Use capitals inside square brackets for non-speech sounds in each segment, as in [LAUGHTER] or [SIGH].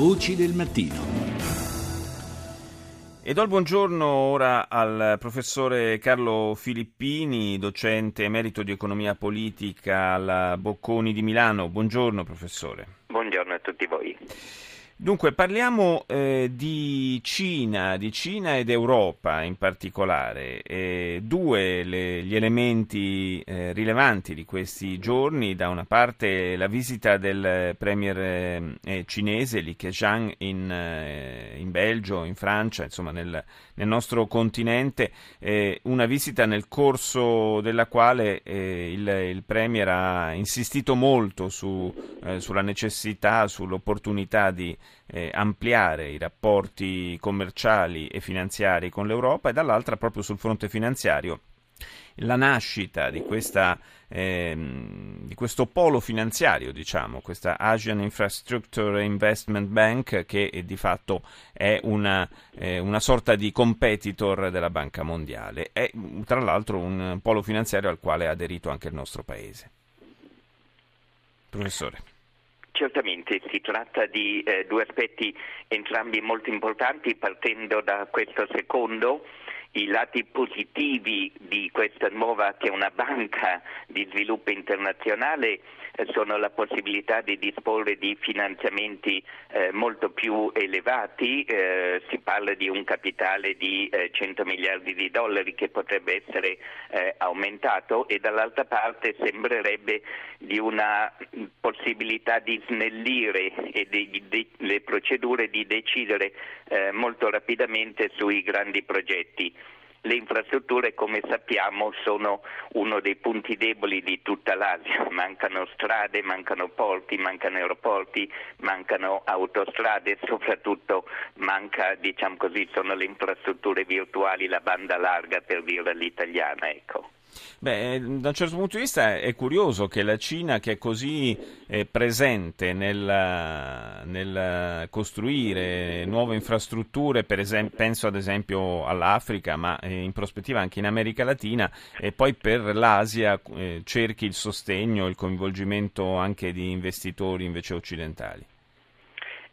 Voci del mattino. E do il buongiorno ora al professore Carlo Filippini, docente emerito di economia politica alla Bocconi di Milano. Buongiorno professore. Buongiorno a tutti voi. Dunque, parliamo eh, di Cina, di Cina ed Europa in particolare. Eh, due le, gli elementi eh, rilevanti di questi giorni, da una parte la visita del premier eh, eh, cinese Li Keqiang in, eh, in, Belgio, in Francia, insomma nel, nel nostro continente, una visita nel corso della quale il, il, premier ha insistito molto su, sulla necessità, sull'opportunità di eh, ampliare i rapporti commerciali e finanziari con l'Europa e dall'altra proprio sul fronte finanziario la nascita di, questa, ehm, di, questo polo finanziario, diciamo, questa Asian Infrastructure Investment Bank, che di fatto è una, eh, una, sorta di competitor della Banca Mondiale. È tra l'altro un polo finanziario al quale ha aderito anche il nostro Paese. Professore. Certamente si tratta di eh, due aspetti entrambi molto importanti partendo da questo secondo i lati positivi di questa nuova che è una banca di sviluppo internazionale eh, sono la possibilità di disporre di finanziamenti eh, molto più elevati, eh, si parla di un capitale di eh, 100 miliardi di dollari che potrebbe essere eh, aumentato e dall'altra parte sembrerebbe di una possibilità di snellire di, di, le procedure di decidere eh, molto rapidamente sui grandi progetti. Le infrastrutture, come sappiamo, sono uno dei punti deboli di tutta l'Asia. Mancano strade, mancano porti, mancano aeroporti, mancano autostrade, soprattutto manca, diciamo così, sono le infrastrutture virtuali, la banda larga per dire l'italiana, ecco. Beh, da un certo punto di vista è curioso che la Cina, che è così eh, presente nel, nel, costruire nuove infrastrutture, esempio, penso ad esempio all'Africa, ma eh, in prospettiva anche in America Latina, e poi per l'Asia eh, cerchi il sostegno, il coinvolgimento anche di investitori invece occidentali.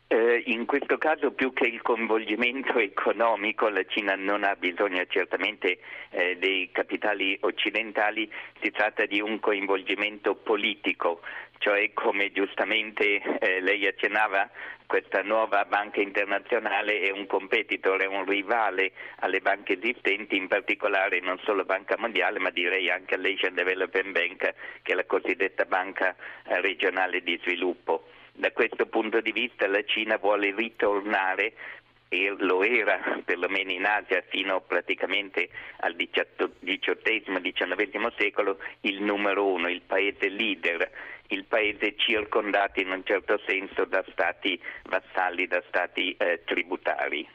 Eh, in questo caso più che il coinvolgimento [LAUGHS] economico la Cina non ha bisogno certamente eh, dei capitali occidentali, si tratta di un coinvolgimento politico, cioè come giustamente eh, lei accennava questa nuova banca internazionale è un competitor, è un rivale alle banche esistenti, in particolare non solo Banca Mondiale ma direi anche all'Asian Development Bank che è la cosiddetta banca eh, regionale di sviluppo. Punto di vista la Cina vuole ritornare e lo era perlomeno in Asia fino praticamente al XVIII-XIX secolo il numero uno, il paese leader, il paese circondato in un certo senso da stati vassalli, da stati eh, tributari.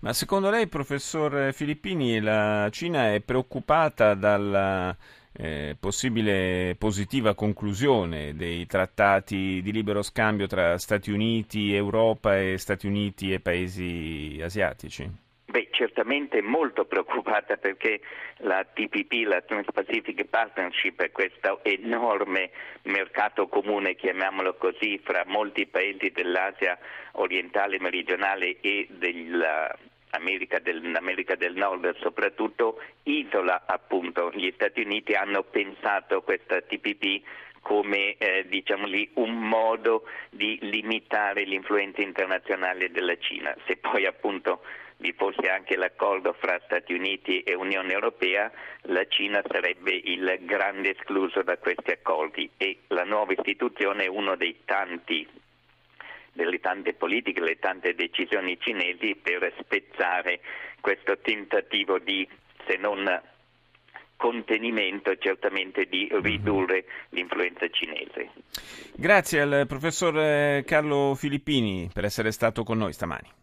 Ma secondo lei, professor Filippini, la Cina è preoccupata dalla eh, possibile positiva conclusione dei trattati di libero scambio tra Stati Uniti, Europa e Stati Uniti e paesi asiatici? Beh, certamente molto preoccupata perché la TPP, la Trans-Pacific Partnership, è questo enorme mercato comune, chiamiamolo così, fra molti paesi dell'Asia orientale, meridionale e della America del, America del Nord soprattutto isola appunto gli Stati Uniti hanno pensato questa TPP come eh, diciamo lì, un modo di limitare l'influenza internazionale della Cina. Se poi appunto vi fosse anche l'accordo fra Stati Uniti e Unione Europea, la Cina sarebbe il grande escluso da questi accordi e la nuova istituzione è uno dei tanti delle tante politiche, delle tante decisioni cinesi per spezzare questo tentativo di, se non contenimento, certamente di mhm. ridurre l'influenza cinese. Grazie al professor Carlo Filippini per essere stato con noi stamani.